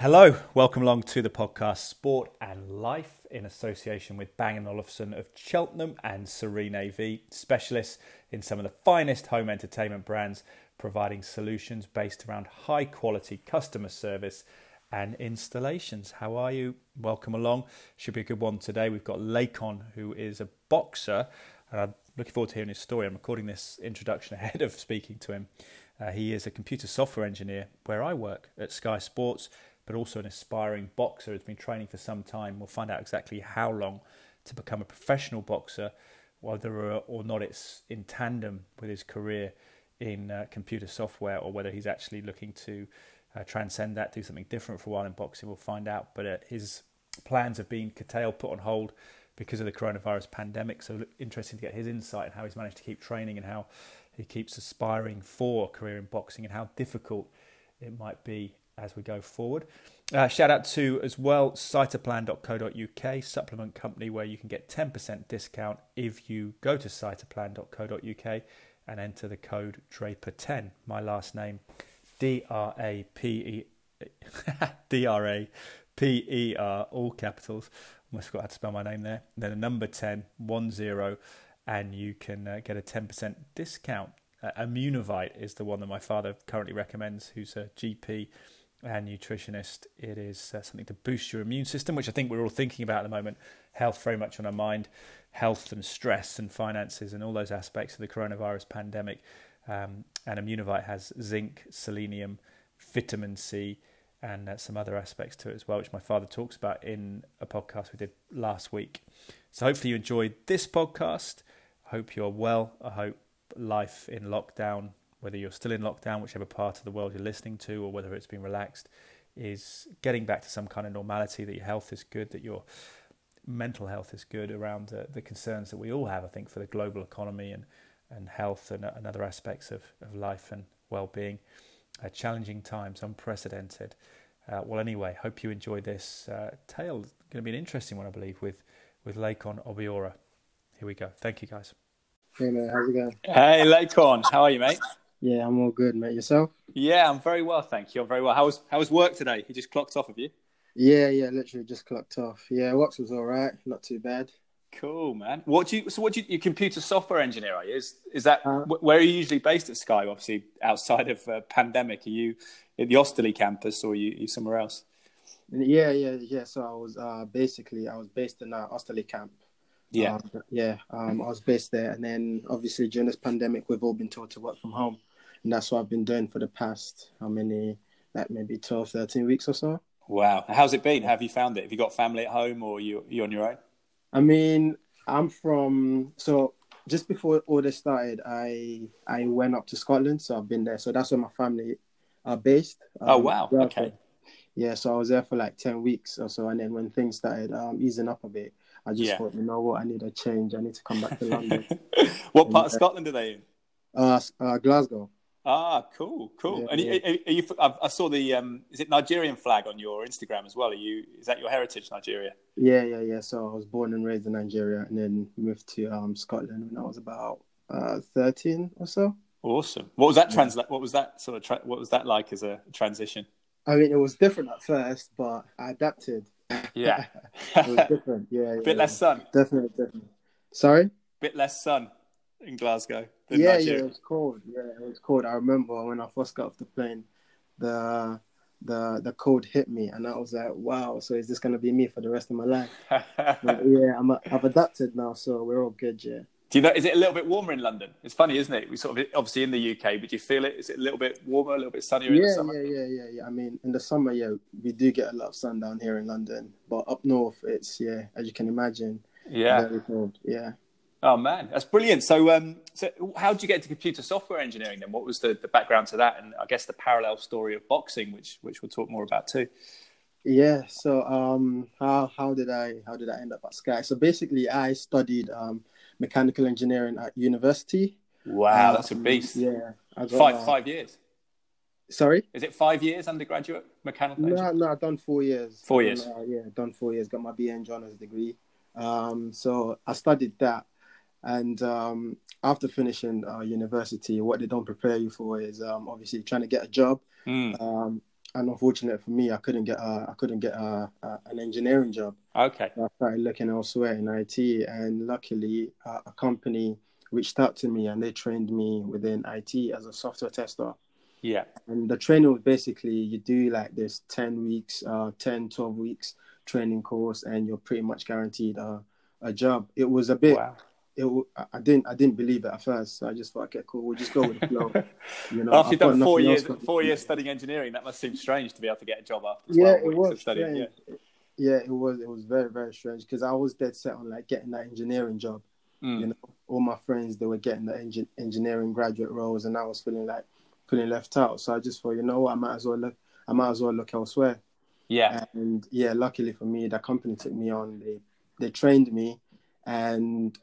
Hello, welcome along to the podcast Sport and Life in association with Bang & Olufsen of Cheltenham and Serene AV, specialists in some of the finest home entertainment brands, providing solutions based around high quality customer service and installations. How are you? Welcome along. Should be a good one today. We've got Lakon, who is a boxer, and I'm looking forward to hearing his story. I'm recording this introduction ahead of speaking to him. Uh, he is a computer software engineer where I work at Sky Sports but also an aspiring boxer who's been training for some time. We'll find out exactly how long to become a professional boxer, whether or not it's in tandem with his career in uh, computer software or whether he's actually looking to uh, transcend that, do something different for a while in boxing. We'll find out. But uh, his plans have been curtailed, put on hold because of the coronavirus pandemic. So interesting to get his insight and how he's managed to keep training and how he keeps aspiring for a career in boxing and how difficult it might be as we go forward. Uh, shout out to as well cytoplan.co.uk, supplement company where you can get 10% discount if you go to cytoplan.co.uk and enter the code Draper10. My last name, D R A P E D R A P E R, all capitals. Almost forgot how to spell my name there. Then a number 10, 1 0, and you can uh, get a 10% discount. Uh, Immunovite is the one that my father currently recommends, who's a GP and nutritionist. It is uh, something to boost your immune system, which I think we're all thinking about at the moment. Health very much on our mind, health and stress and finances and all those aspects of the coronavirus pandemic. Um, and Immunovite has zinc, selenium, vitamin C, and uh, some other aspects to it as well, which my father talks about in a podcast we did last week. So hopefully you enjoyed this podcast. Hope you're well. I hope life in lockdown whether you're still in lockdown, whichever part of the world you're listening to, or whether it's been relaxed, is getting back to some kind of normality, that your health is good, that your mental health is good around the, the concerns that we all have, I think, for the global economy and, and health and, and other aspects of, of life and well being. Uh, challenging times, unprecedented. Uh, well, anyway, hope you enjoy this uh, tale. It's going to be an interesting one, I believe, with, with Lakon Obiora. Here we go. Thank you, guys. Hey, man. How's it going? Hey, Lakon. How are you, mate? Yeah, I'm all good, mate. Yourself? Yeah, I'm very well, thank you. I'm very well. How was how was work today? You just clocked off, of you? Yeah, yeah, literally just clocked off. Yeah, work was all right, not too bad. Cool, man. What do you? So, what do you? You computer software engineer, are you? Is is that uh, where are you usually based at Sky? Obviously, outside of uh, pandemic, are you at the Osterley campus or are you, you somewhere else? Yeah, yeah, yeah. So I was uh, basically I was based in uh, Osterley camp. Yeah, um, yeah. Um, I was based there, and then obviously during this pandemic, we've all been told to work from home and that's what I've been doing for the past how many like maybe 12, 13 weeks or so. Wow, how's it been? Have you found it? Have you got family at home, or you you on your own? I mean, I'm from so just before all this started, I I went up to Scotland, so I've been there. So that's where my family are based. Oh, um, oh wow, okay. Yeah, so I was there for like ten weeks or so, and then when things started um, easing up a bit, I just yeah. thought, you know what, I need a change. I need to come back to London. what and, part of Scotland are they in? Uh, uh, Glasgow. Ah, cool, cool. Yeah, and yeah. Are, are you, I saw the um, is it Nigerian flag on your Instagram as well? Are you is that your heritage, Nigeria? Yeah, yeah, yeah. So I was born and raised in Nigeria, and then moved to um, Scotland when I was about uh, thirteen or so. Awesome. What was that translate? What was that sort of? Tra- what was that like as a transition? I mean, it was different at first, but I adapted. Yeah, it was different. Yeah, yeah bit less sun. Definitely different. Sorry. Bit less sun in Glasgow. Yeah, Nigeria. yeah, it was cold. Yeah, it was cold. I remember when I first got off the plane, the the the cold hit me, and I was like, "Wow!" So is this gonna be me for the rest of my life? yeah, I'm a, I've adapted now, so we're all good. Yeah. Do you know? Is it a little bit warmer in London? It's funny, isn't it? We sort of obviously in the UK, but do you feel it? Is it a little bit warmer, a little bit sunnier yeah, in the summer? Yeah, yeah, yeah, yeah. I mean, in the summer, yeah, we do get a lot of sun down here in London, but up north, it's yeah, as you can imagine, yeah, very cold. Yeah. Oh man, that's brilliant. So, um, so how did you get into computer software engineering? Then, what was the, the background to that, and I guess the parallel story of boxing, which which we'll talk more about too. Yeah. So, um, how how did I how did I end up at Sky? So basically, I studied um, mechanical engineering at university. Wow, um, that's a beast. Yeah, got, five uh, five years. Sorry, is it five years undergraduate mechanical? No, no, I've done four years. Four years. uh, yeah, done four years. Got my BA in honours degree. Um, so I studied that and um, after finishing uh, university, what they don't prepare you for is um, obviously trying to get a job. Mm. Um, and unfortunately for me, I couldn't get a, I couldn't get a, a, an engineering job. Okay. So I started looking elsewhere in IT, and luckily, uh, a company reached out to me and they trained me within IT as a software tester. Yeah. And the training was basically you do like this 10 weeks, uh, 10, 12 weeks training course, and you're pretty much guaranteed a, a job. It was a bit. Wow. It, I didn't. I didn't believe it at first. So I just thought, okay, cool. We'll just go with the flow. You know, after you've done four years, four years studying engineering, that must seem strange to be able to get a job after. Yeah, it was. Studying. Yeah. yeah, it was. It was very, very strange because I was dead set on like getting that engineering job. Mm. You know, all my friends they were getting the engin- engineering graduate roles, and I was feeling like feeling left out. So I just thought, you know what, I might as well look. I might as well look elsewhere. Yeah. And yeah, luckily for me, that company took me on. They they trained me, and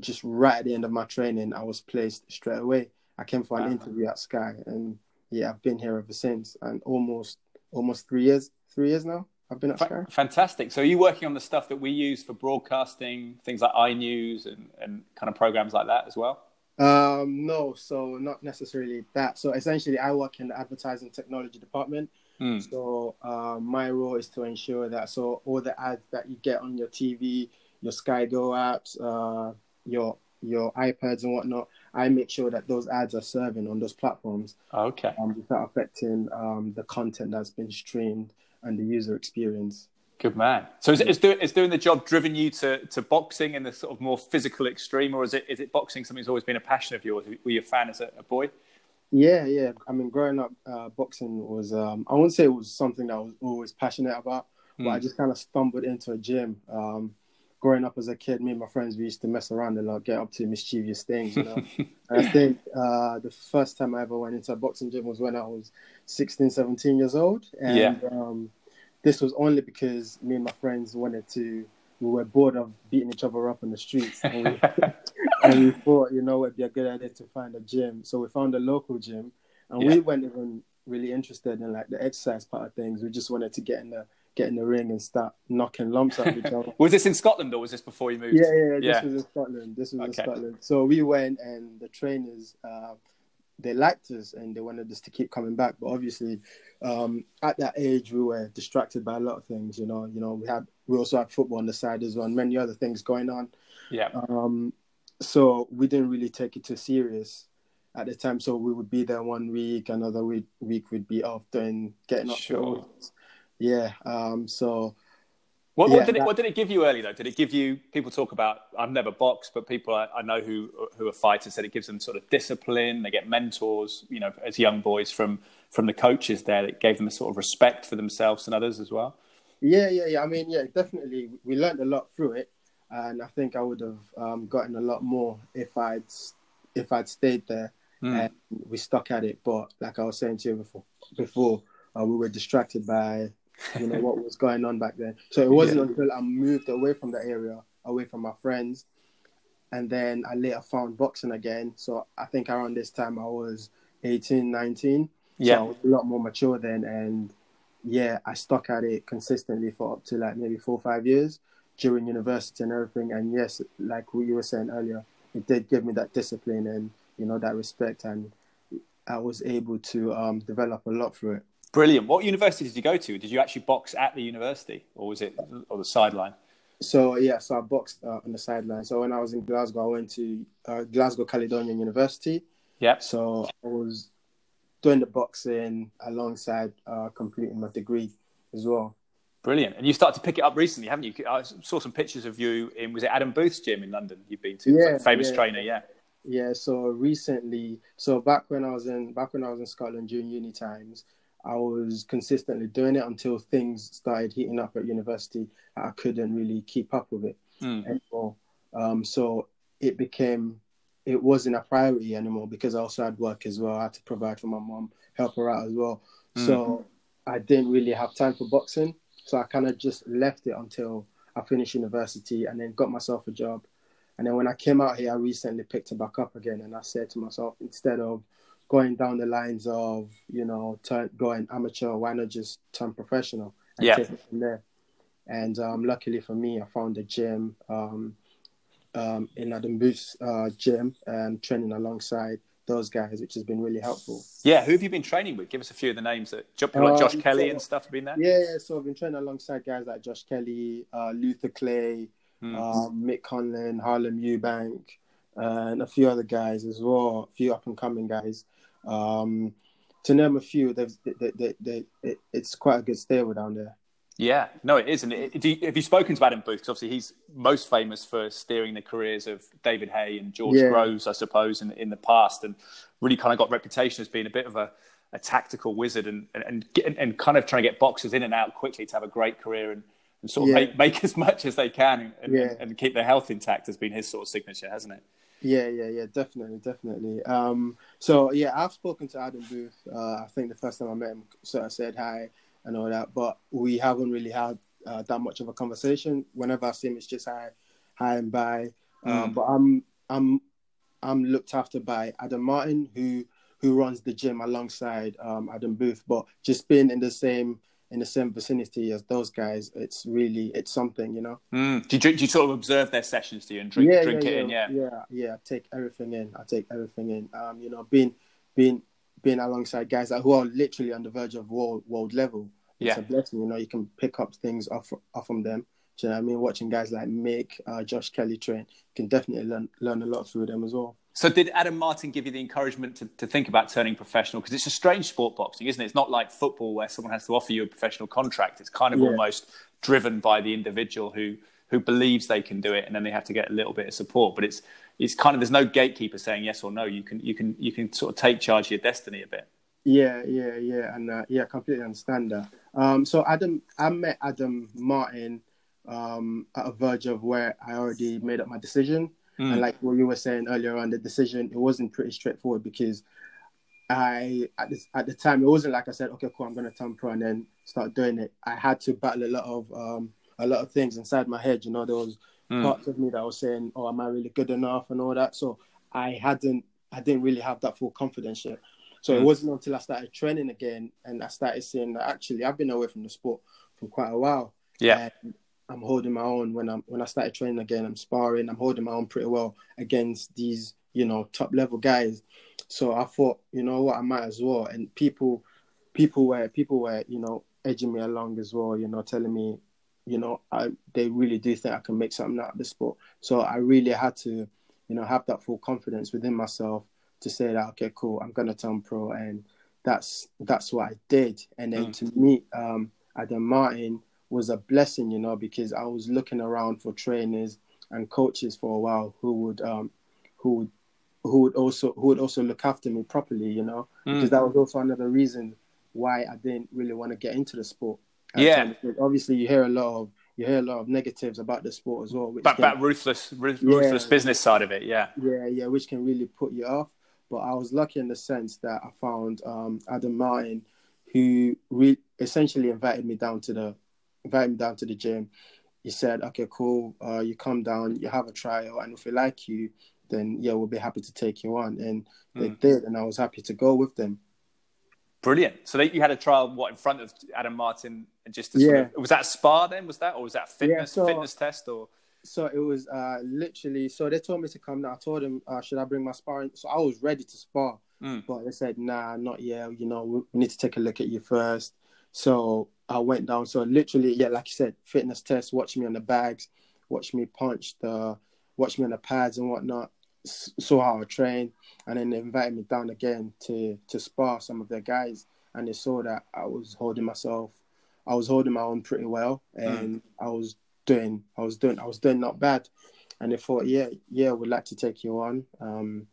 just right at the end of my training, I was placed straight away. I came for an uh-huh. interview at Sky, and yeah, I've been here ever since, and almost almost three years, three years now. I've been at Sky. Fantastic. So, are you working on the stuff that we use for broadcasting, things like iNews and and kind of programs like that as well? Um, no, so not necessarily that. So essentially, I work in the advertising technology department. Mm. So uh, my role is to ensure that so all the ads that you get on your TV, your Sky Go apps, uh, your your iPads and whatnot, I make sure that those ads are serving on those platforms. Okay. Um, without affecting um, the content that's been streamed and the user experience. Good man. So is, is, doing, is doing the job driven you to, to boxing in the sort of more physical extreme, or is it is it boxing something that's always been a passion of yours? Were you a fan as a, a boy? Yeah, yeah. I mean, growing up, uh, boxing was um, I wouldn't say it was something that I was always passionate about, mm. but I hmm. just kind of stumbled into a gym. Um, growing up as a kid, me and my friends we used to mess around a lot, get up to mischievous things. You know, and I think uh, the first time I ever went into a boxing gym was when I was 16, 17 years old, and yeah. um, this was only because me and my friends wanted to. We were bored of beating each other up in the streets, and we, and we thought, you know, it'd be a good idea to find a gym. So we found a local gym, and yeah. we weren't even really interested in like the exercise part of things. We just wanted to get in the get in the ring and start knocking lumps at each other. was this in Scotland or was this before you moved? Yeah, yeah, this yeah. was in Scotland. This was okay. in Scotland. So we went and the trainers uh, they liked us and they wanted us to keep coming back. But obviously, um, at that age, we were distracted by a lot of things. You know, you know, we had we also had football on the side as well, and many other things going on. Yeah. Um, so we didn't really take it too serious at the time. So we would be there one week, another week week we'd be off doing getting up. Sure. Yeah. Um, so what, yeah, what, did it, what did it give you early though? Did it give you people talk about? I've never boxed, but people I, I, know who who are fighters said it gives them sort of discipline. They get mentors, you know, as young boys from from the coaches there. That gave them a sort of respect for themselves and others as well. Yeah, yeah, yeah. I mean, yeah, definitely. We learned a lot through it, and I think I would have um, gotten a lot more if I'd if I'd stayed there mm. and we stuck at it. But like I was saying to you before, before uh, we were distracted by you know what was going on back then. So it wasn't yeah. until I moved away from the area, away from my friends, and then I later found boxing again. So I think around this time I was 18, 19. Yeah. So I was a lot more mature then, and yeah, I stuck at it consistently for up to like maybe four or five years during university and everything. And yes, like what you were saying earlier, it did give me that discipline and you know that respect, and I was able to um, develop a lot through it. Brilliant. What university did you go to? Did you actually box at the university, or was it on the sideline? So yeah, so I boxed uh, on the sideline. So when I was in Glasgow, I went to uh, Glasgow Caledonian University. Yeah. So I was doing the boxing alongside uh, completing my degree as well. Brilliant. And you started to pick it up recently, haven't you? I saw some pictures of you in was it Adam Booth's gym in London? You've been to yeah, famous yeah. trainer, yeah. Yeah. So recently, so back when I was in back when I was in Scotland during uni times, I was consistently doing it until things started heating up at university. I couldn't really keep up with it mm. anymore. Um, so it became, it wasn't a priority anymore because I also had work as well. I had to provide for my mom, help her out as well. Mm. So I didn't really have time for boxing. So I kind of just left it until I finished university and then got myself a job. And then when I came out here, I recently picked it back up again. And I said to myself, instead of going down the lines of you know going amateur why not just turn professional and yeah. take it from there and um, luckily for me i found a gym um, um, in adam booth's uh, gym and training alongside those guys, which has been really helpful. Yeah, who have you been training with? Give us a few of the names that like Josh um, Kelly so, and stuff have been there. Yeah, yeah, so I've been training alongside guys like Josh Kelly, uh, Luther Clay, mm. um, Mick Conlan, Harlem Eubank, and a few other guys as well, a few up and coming guys. Um, to name a few, they, they, they, it, it's quite a good stable down there. Yeah, no, it is. And it, you, have you spoken to Adam Booth? Because obviously he's most famous for steering the careers of David Haye and George yeah. Groves, I suppose, in, in the past, and really kind of got reputation as being a bit of a, a tactical wizard and, and, and, and, kind of trying to get boxers in and out quickly to have a great career and, and sort of yeah. make, make as much as they can and, yeah. and, keep their health intact has been his sort of signature, hasn't it? Yeah, yeah, yeah, definitely, definitely. Um, so yeah, I've spoken to Adam Booth. Uh, I think the first time I met him, sort of said hi and all that, but we haven't really had uh, that much of a conversation. Whenever I see him, it's just hi, hi and bye. Um, mm. But I'm I'm I'm looked after by Adam Martin, who who runs the gym alongside um, Adam Booth. But just being in the same in the same vicinity as those guys, it's really it's something, you know. Mm. Do, you, do you sort of observe their sessions? Do you and drink yeah, drink yeah, it yeah, in? Yeah, yeah, yeah. I take everything in. I take everything in. Um, you know, being being being alongside guys that, who are literally on the verge of world world level. It's a blessing, you know. You can pick up things off off from them. Do you know what I mean? Watching guys like Mick, uh, Josh Kelly train, you can definitely learn learn a lot through them as well. So, did Adam Martin give you the encouragement to, to think about turning professional? Because it's a strange sport, boxing, isn't it? It's not like football where someone has to offer you a professional contract. It's kind of yeah. almost driven by the individual who who believes they can do it, and then they have to get a little bit of support. But it's it's kind of there's no gatekeeper saying yes or no. You can you can you can sort of take charge of your destiny a bit. Yeah, yeah, yeah, and uh, yeah, completely understand that. Um, so Adam, I met Adam Martin um, at a verge of where I already made up my decision. Mm. And like what you were saying earlier on, the decision it wasn't pretty straightforward because I at this at the time it wasn't like I said, okay, cool, I'm gonna turn pro and then start doing it. I had to battle a lot of um, a lot of things inside my head. You know, there was mm. parts of me that was saying, "Oh, am I really good enough?" and all that. So I hadn't I didn't really have that full confidence yet. So mm. it wasn't until I started training again and I started seeing that actually I've been away from the sport for quite a while. Yeah. And I'm holding my own when I'm when I started training again. I'm sparring. I'm holding my own pretty well against these you know top level guys. So I thought, you know what, I might as well. And people, people were people were you know edging me along as well. You know, telling me, you know, I they really do think I can make something out of the sport. So I really had to, you know, have that full confidence within myself to say that okay, cool, I'm gonna turn pro, and that's that's what I did. And then mm. to meet um, Adam Martin was a blessing, you know, because I was looking around for trainers and coaches for a while who would um, who would who would also who would also look after me properly, you know, mm. because that was also another reason why I didn't really want to get into the sport. Yeah, obviously you hear a lot of you hear a lot of negatives about the sport as well. But that ruthless, ruthless yeah, business side of it, yeah, yeah, yeah, which can really put you off. But I was lucky in the sense that I found um, Adam Martin, who re- essentially invited me down to the invite me down to the gym. He said, "Okay, cool. Uh, you come down, you have a trial, and if we like you, then yeah, we'll be happy to take you on." And they mm. did, and I was happy to go with them. Brilliant. So they, you had a trial what in front of Adam Martin, and just yeah. Sort of, was that spa then? Was that or was that fitness yeah, so, fitness test or? So it was uh, literally. So they told me to come down. I told them, uh, should I bring my sparring? So I was ready to spar, mm. but they said, nah, not yet. You know, we need to take a look at you first. So I went down. So literally, yeah, like you said, fitness test. Watch me on the bags, watch me punch the, watch me on the pads and whatnot. Saw how I train, and then they invited me down again to to spar some of their guys, and they saw that I was holding myself, I was holding my own pretty well, hmm. and mm. I was doing, I was doing, I was doing not bad, and they thought, yeah, yeah, we'd like to take you on, um,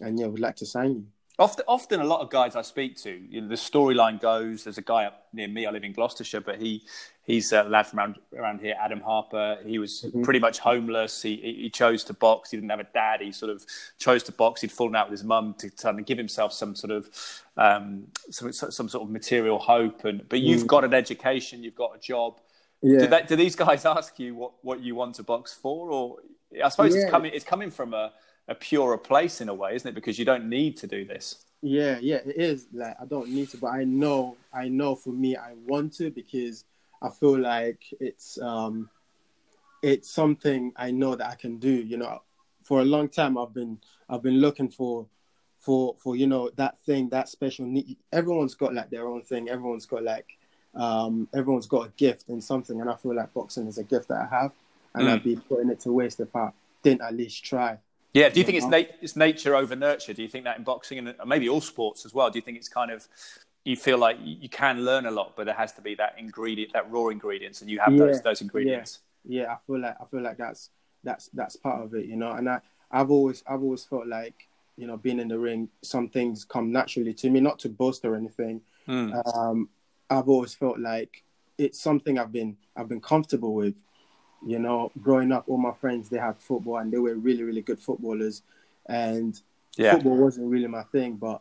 and yeah, we'd like to sign you. Often, often, a lot of guys I speak to, you know, the storyline goes. There's a guy up near me. I live in Gloucestershire, but he he's a lad from around, around here, Adam Harper. He was mm-hmm. pretty much homeless. He, he chose to box. He didn't have a dad. He sort of chose to box. He'd fallen out with his mum to kind of give himself some sort of um, some some sort of material hope. And but you've mm. got an education. You've got a job. Yeah. Do, they, do these guys ask you what, what you want to box for, or I suppose yeah. it's coming it's coming from a a purer place in a way, isn't it? Because you don't need to do this. Yeah, yeah, it is. Like I don't need to, but I know, I know for me, I want to because I feel like it's um, it's something I know that I can do. You know, for a long time I've been I've been looking for for for you know that thing that special need. Everyone's got like their own thing. Everyone's got like um, everyone's got a gift in something, and I feel like boxing is a gift that I have, and Mm. I'd be putting it to waste if I didn't at least try. Yeah. Do you think it's, Yeah. nat- it's nature over nurture? Do you think that in boxing and maybe all sports as well? Do you think it's kind of you feel like you can learn a lot, but there has to be that ingredient, that raw ingredients, and you have Yeah. those those ingredients. yeah, I feel like I feel like that's that's that's part of it, you know. And I I've always I've always felt like you know being in the ring, some things come naturally to me, not to boast or anything. Mm. Um, I've always felt like it's something I've been I've been comfortable with. You know, growing up, all my friends they had football and they were really really good footballers, and Yeah. football wasn't really my thing, but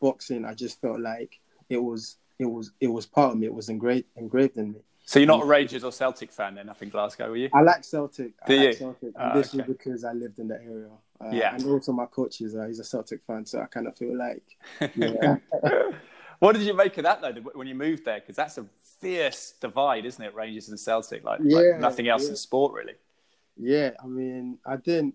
boxing I just felt like it was it was it was part of me. It was engraved engraved in me. So you're not a Rangers or Celtic fan then up in Glasgow, were you? I like Celtic. I Do like you? Celtic. And Ah, this okay. is because I lived in the area. Uh, Yeah. And also my coach is uh, he's a Celtic fan, so I kind of feel like, yeah, what did you make of that though when you moved there? Because that's a fierce divide, isn't it? Rangers and Celtic, like, like nothing else yeah. in sport really. yeah. I mean, I didn't,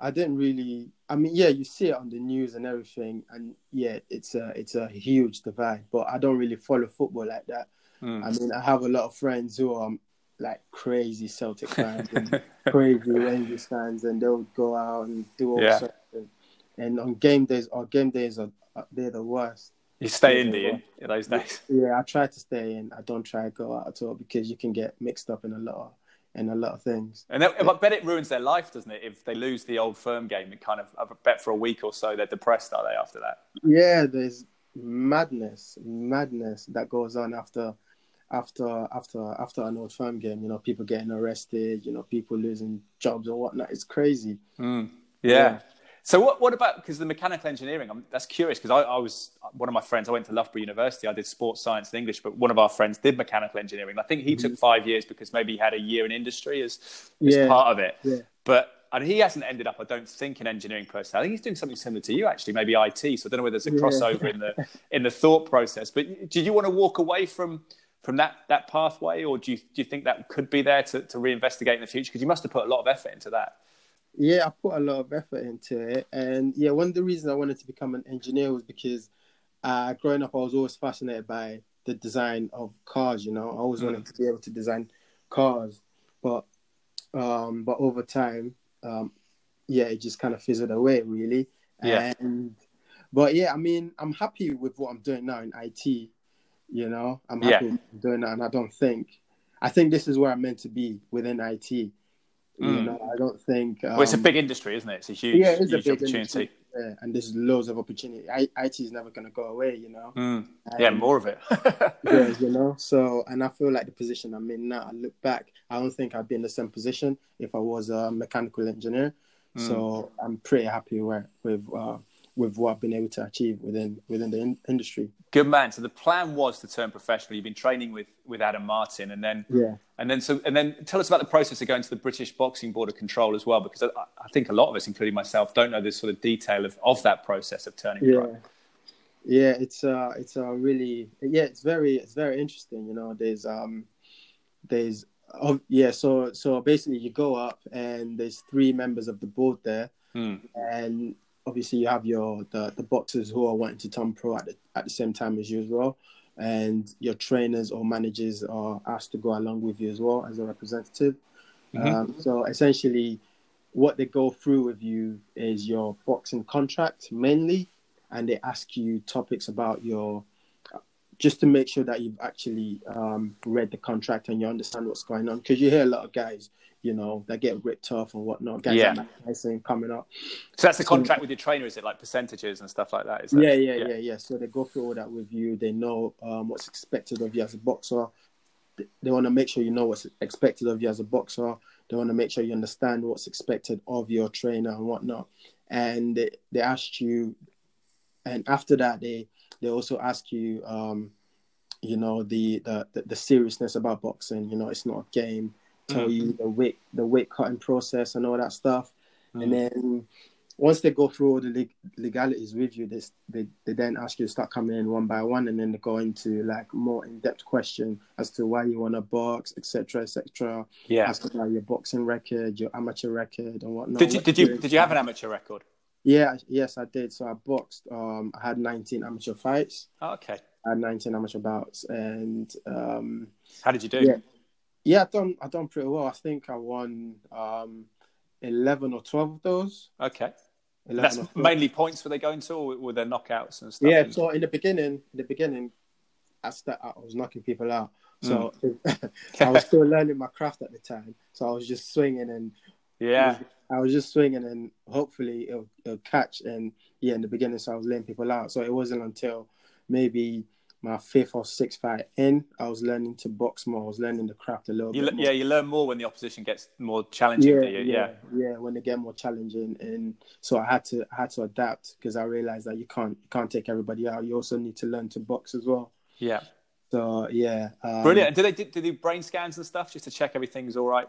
I didn't really. I mean, yeah, you see it on the news and everything, and yeah, it's a it's a huge divide. But I don't really follow football like that. Mm. I mean, I have a lot of friends who are like crazy Celtic fans and crazy Rangers fans, and they'll go out and do all Yeah. sorts. Of, and on game days, our game days are are- they're the worst. You stay in, do you, in those days? Yeah, I try to stay in. I don't try to go out at all because you can get mixed up in a lot of in a lot of things. And that, I bet it ruins their life, doesn't it? If they lose the old firm game, it kind of, I bet for a week or so they're depressed, are they, after that? Yeah, there's madness, madness that goes on after after after after an old firm game. You know, people getting arrested. You know, people losing jobs or whatnot. It's crazy. Hmm. Yeah. Yeah. So what, what about, because the mechanical engineering, I'm, that's curious because I, I was, one of my friends, I went to Loughborough University, I did sports science and English, but one of our friends did mechanical engineering. I think he took mm-hmm. five years because maybe he had a year in industry as, as Yeah. part of it. Yeah. But and he hasn't ended up, I don't think, in engineering per se. I think he's doing something similar to you, actually, maybe IT. So I don't know whether there's a Yeah. crossover in the in the thought process. But did you want to walk away from from that that pathway, or do you do you think that could be there to, to reinvestigate in the future? Because you must have put a lot of effort into that. Yeah, I put a lot of effort into it, and yeah, one of the reasons I wanted to become an engineer was because uh, growing up, I was always fascinated by the design of cars. You know, I always wanted to be able to design cars, but um, but over time, um, yeah, it just kind of fizzled away, really. Yeah. And but yeah, I mean, I'm happy with what I'm doing now in IT. You know, I'm Yeah. happy I'm doing that, and I don't think, I think this is where I'm meant to be within IT. You Mm. know, I don't think. Um, well, it's a big industry, isn't it? It's a huge, yeah, it's a huge big opportunity. industry. Yeah, and there's loads of opportunity. I, IT is never going to go away, you know. Mm. Yeah, Um, more of it. yeah, you know. So, and I feel like the position I'm in now. I look back, I don't think I'd be in the same position if I was a mechanical engineer. Mm. So, I'm pretty happy with with uh, with what I've been able to achieve within within the in- industry. Good man. So the plan was to turn professional. You've been training with, with Adam Martin, and then Yeah. and then so and then tell us about the process of going to the British Boxing Board of Control as well, because I, I think a lot of us, including myself, don't know the sort of detail of, of that process of turning Yeah. pro. Yeah, it's uh it's a really yeah, it's very it's very interesting, you know. There's um there's oh yeah, so so basically you go up and there's three members of the board there Mm. and obviously you have your the, the boxers who are wanting to turn pro at the, at the same time as you as well. And your trainers or managers are asked to go along with you as well as a representative. Mhm. um, so essentially what they go through with you is your boxing contract mainly and they ask you topics about your just to make sure that you've actually um, read the contract and you understand what's going on. Because you hear a lot of guys you know that get ripped off and whatnot guys Yeah. like coming up So that's the So- contract with your trainer, is it like percentages and stuff like that? Is that yeah, yeah, yeah, yeah. So they go through all that with you. They know um, what's expected of you as a boxer. They- They want to make sure you know what's expected of you as a boxer. They want to make sure you understand what's expected of your trainer and whatnot. And they, they asked you, and after that, they they also ask you, um, you know, the the the seriousness about boxing. You know, it's not a game. Tell Mm. you the weight the weight cutting process and all that stuff. Mm. And then once they go through all the leg- legalities with you, they, they they then ask you to start coming in one by one, and then they go into like more in depth question as to why you want to box, etc., etc. yeah. Ask about your boxing record, your amateur record, and whatnot. Did you did you did you have an amateur record? Yeah, yes, I did. So I boxed. Um, I had 19 amateur fights. Oh, okay. I had 19 amateur bouts, and um, how did you do? Yeah, yeah, I done. I done pretty well. I think I won um, 11 or 12 of those. Okay. That's mainly points were they going to, or were there knockouts and stuff? Yeah. So in the beginning, in the beginning, I, st- I was knocking people out. So mm. I was still learning my craft at the time. So I was just swinging and yeah, I was just swinging and hopefully it'll, it'll catch. And yeah, in the beginning, so I was laying people out. So it wasn't until maybe my fifth or sixth fight in, I was learning to box more. I was learning the craft a little you bit. Le- yeah, you learn more when the opposition gets more challenging. Yeah, yeah, yeah, yeah, when they get more challenging, and so I had to I had to adapt because I realized that you can't you can't take everybody out. You also need to learn to box as well. Yeah. So yeah, um, brilliant. And do they do, do they do brain scans and stuff just to check everything's all right?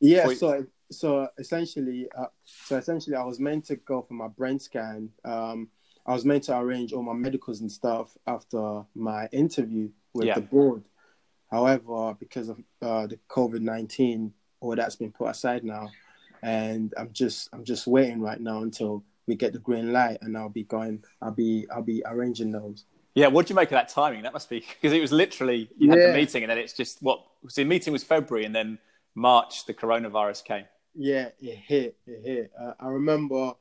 Yeah. So so essentially, uh, so essentially, I was meant to go for my brain scan. Um, I was meant to arrange all my medicals and stuff after my interview with yeah. the board. However, because of uh, the COVID nineteen, all that's been put aside now, and I'm just I'm just waiting right now until we get the green light, and I'll be going. I'll be I'll be arranging those. Yeah, what do you make of that timing? That must be because it was literally you yeah. had the meeting, and then it's just what. So the meeting was February, and then March the coronavirus came. Yeah, it hit. It hit. Uh, I remember.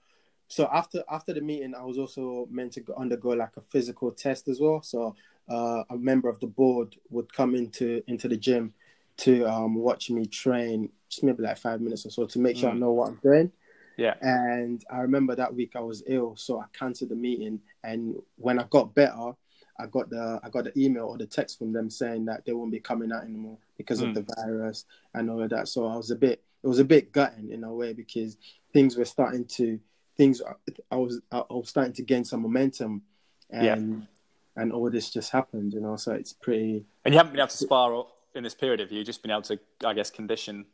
So after after the meeting, I was also meant to undergo like a physical test as well. So uh, a member of the board would come into into the gym to um, watch me train, just maybe like five minutes or so, to make sure mm. I know what I'm doing. Yeah. And I remember that week I was ill, so I cancelled the meeting. And when I got better, I got the I got the email or the text from them saying that they won't be coming out anymore because mm. of the virus and all of that. So I was a bit it was a bit gutting in a way because things were starting to things uh, I was I was starting to gain some momentum and yeah. and all this just happened, you know. So it's pretty. And you haven't been able to spar in this period, have you? Just been able to, I guess, condition.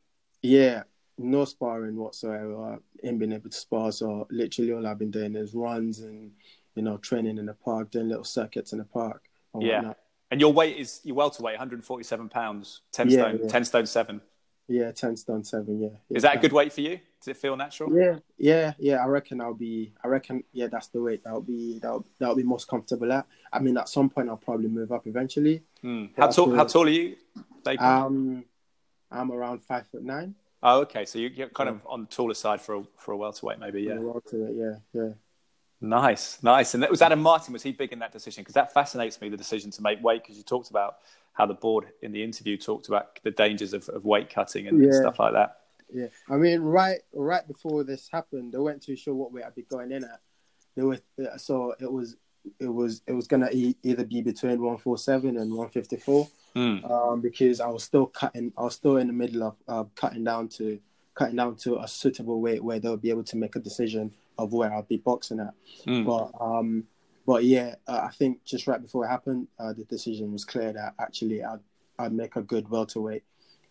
Yeah, no sparring whatsoever. Ain't been able to spar. So literally, all I've been doing is runs and you know, training in the park, doing little circuits in the park. yeah. Whatnot. And your weight is your welterweight, 147 pounds, 10 yeah, stone, yeah. 10 stone seven. Yeah, 10 stone seven. Yeah. yeah. Is that a good weight for you? Does it feel natural? Yeah, yeah, yeah. I reckon I'll be. I reckon yeah, that's the weight that'll be that'll that'll be most comfortable at. I mean, at some point I'll probably move up eventually. Mm. How tall? How tall are you? Um, I'm around five foot nine. Oh, okay. So you're kind of on the taller side for a for a welterweight, maybe. Yeah. welterweight, yeah, yeah. Nice, nice. And that was Adam Martin. Was he big in that decision? Because that fascinates me, the decision to make weight. Because you talked about how the board in the interview talked about the dangers of, of weight cutting and, yeah. stuff like that. Yeah, I mean, right, right before this happened, they weren't too sure what weight I'd be going in at. They were so it was it was it was gonna either be between one four seven and one fifty four. Mm. Um, because I was still cutting, I was still in the middle of uh, cutting down to cutting down to a suitable weight where they'll be able to make a decision of where I'll be boxing at. Mm. But um, but yeah, uh, I think just right before it happened, uh, the decision was clear that actually I'd I'd make a good welterweight.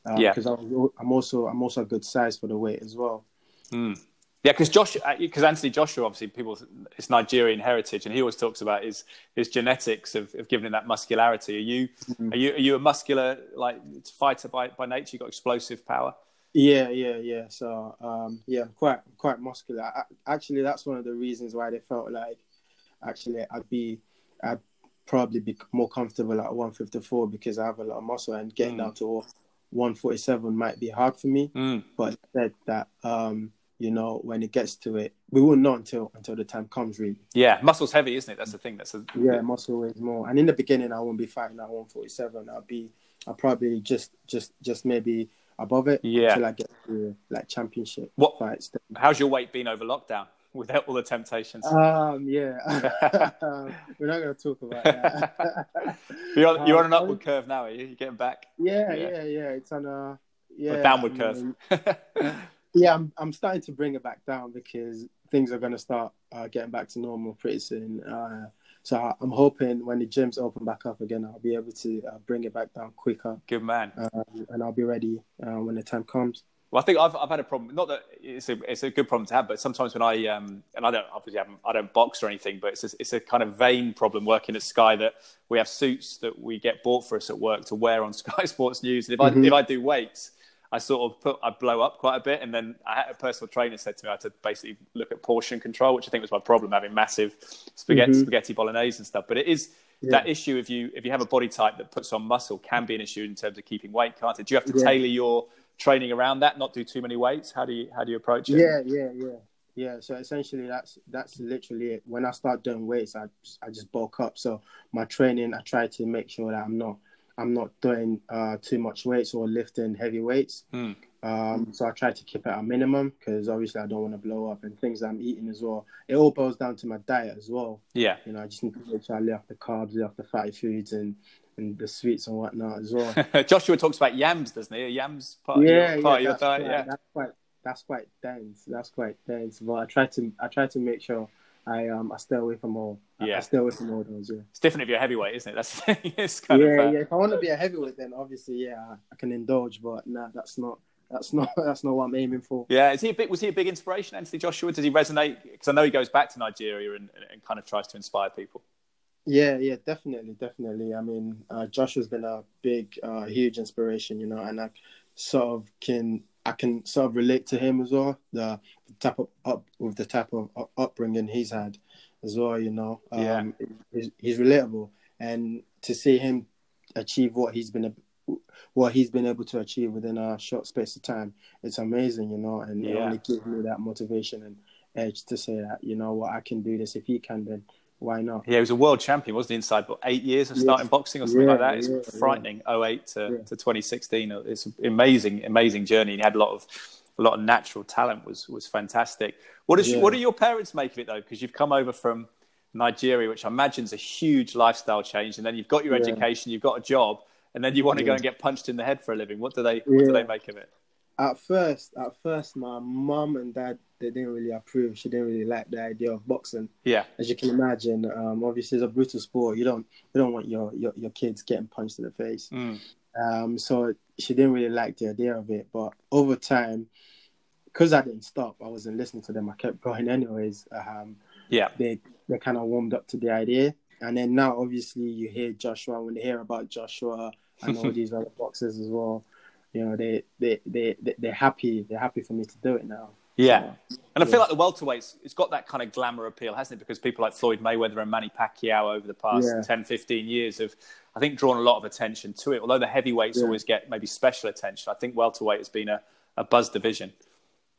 Uh, yeah, because I'm also I'm also a good size for the weight as well. Mm. Yeah, because Josh, because uh, Anthony Joshua, obviously, people it's Nigerian heritage, and he always talks about his his genetics of, of giving him that muscularity. Are you mm-hmm. are you are you a muscular like fighter by by nature? You got explosive power. Yeah, yeah, yeah. So, um, yeah, quite, quite muscular. I, actually, that's one of the reasons why they felt like, actually, I'd be, I'd probably be more comfortable at 154 because I have a lot of muscle, and getting mm. down to 147 might be hard for me. Mm. But said that, um, you know, when it gets to it, we won't know until until the time comes. Really. Yeah, muscle's heavy, isn't it? That's the thing. That's a yeah, muscle weighs more. And in the beginning, I won't be fighting at 147. I'll be, I'll probably just, just, just maybe above it yeah. until I get to like championship what, fights. How's your weight been over lockdown without all the temptations? Um, yeah, um, we're not going to talk about that. you're, on, you're on an um, upward curve now, are you? You're getting back? Yeah, yeah, yeah. yeah. It's on a yeah a downward curve. yeah, I'm I'm starting to bring it back down because things are going to start uh, getting back to normal pretty soon. Uh, so I'm hoping when the gyms open back up again, I'll be able to uh, bring it back down quicker. Good man. Um, and I'll be ready uh, when the time comes. Well, I think I've I've had a problem. Not that it's a it's a good problem to have, but sometimes when I um and I don't obviously I, I don't box or anything, but it's a, it's a kind of vain problem working at Sky that we have suits that we get bought for us at work to wear on Sky Sports News, and if mm-hmm. I if I do weights, I sort of put I blow up quite a bit, and then I had a personal trainer said to me I had to basically look at portion control, which I think was my problem, having massive spaghetti, mm-hmm. spaghetti bolognese and stuff. But it is yeah. that issue if you if you have a body type that puts on muscle can be an issue in terms of keeping weight, can't it? Do you have to yeah. tailor your training around that, not do too many weights? How do you how do you approach it? Yeah, yeah, yeah. Yeah, so essentially that's that's literally it. When I start doing weights, I I just bulk up. So my training, I try to make sure that I'm not I'm not doing uh, too much weights or lifting heavy weights. Mm. Um, so I try to keep it at a minimum because obviously I don't want to blow up and things I'm eating as well. It all boils down to my diet as well. Yeah. You know, I just need to make sure I lay off the carbs, lay off the fatty foods and, and the sweets and whatnot as well. Joshua talks about yams, doesn't he? Yams part, yeah, of, your, part yeah, of your diet. Quite, yeah. That's quite, that's quite dense. That's quite dense. But I try to, I try to make sure I um I stay away from all. Yeah. I stay away from all those. Yeah. It's different if you're a heavyweight, isn't it? That's it's kind yeah, of, uh... yeah. If I want to be a heavyweight, then obviously, yeah, I can indulge. But nah, that's not. That's not. That's not what I'm aiming for. Yeah. Is he a big? Was he a big inspiration, Anthony Joshua? Does he resonate? Because I know he goes back to Nigeria and, and kind of tries to inspire people. Yeah, yeah, definitely, definitely. I mean, uh, Joshua's been a big, uh, huge inspiration, you know, and I sort of can I can sort of relate to him as well. The, the type of up with the type of upbringing he's had as well. You know, um, yeah, he's, he's, relatable, and to see him achieve what he's been what he's been able to achieve within a short space of time, it's amazing. You know, and yeah. it only gives me that motivation and edge to say that you know what I can do this. If he can, then why not? Yeah, he was a world champion, wasn't he? Inside but eight years of starting yeah. boxing or something yeah, like that. It's yeah, frightening. 08 to, to 2016. It's an amazing, amazing journey. And he had a lot of a lot of natural talent. was was fantastic. What is what do your parents make of it though? Because you've come over from Nigeria, which I imagine is a huge lifestyle change, and then you've got your education, you've got a job, and then you want to go and get punched in the head for a living. What do they what do they make of it? At first, at first, my mum and dad they didn't really approve. She didn't really like the idea of boxing. Yeah, as you can imagine, um, obviously it's a brutal sport. You don't you don't want your your, your kids getting punched in the face. Mm. Um, so she didn't really like the idea of it. But over time, because I didn't stop, I wasn't listening to them. I kept going anyways. Um, yeah, they they kind of warmed up to the idea. And then now, obviously, you hear Joshua when they hear about Joshua and all these other boxers as well. You know, they they they they're happy. They're happy for me to do it now. Yeah. And I feel like the welterweights, it's got that kind of glamour appeal, hasn't it? Because people like Floyd Mayweather and Manny Pacquiao over the past yeah. 10, 15 years have, I think, drawn a lot of attention to it. Although the heavyweights yeah. always get maybe special attention, I think welterweight has been a, a buzz division.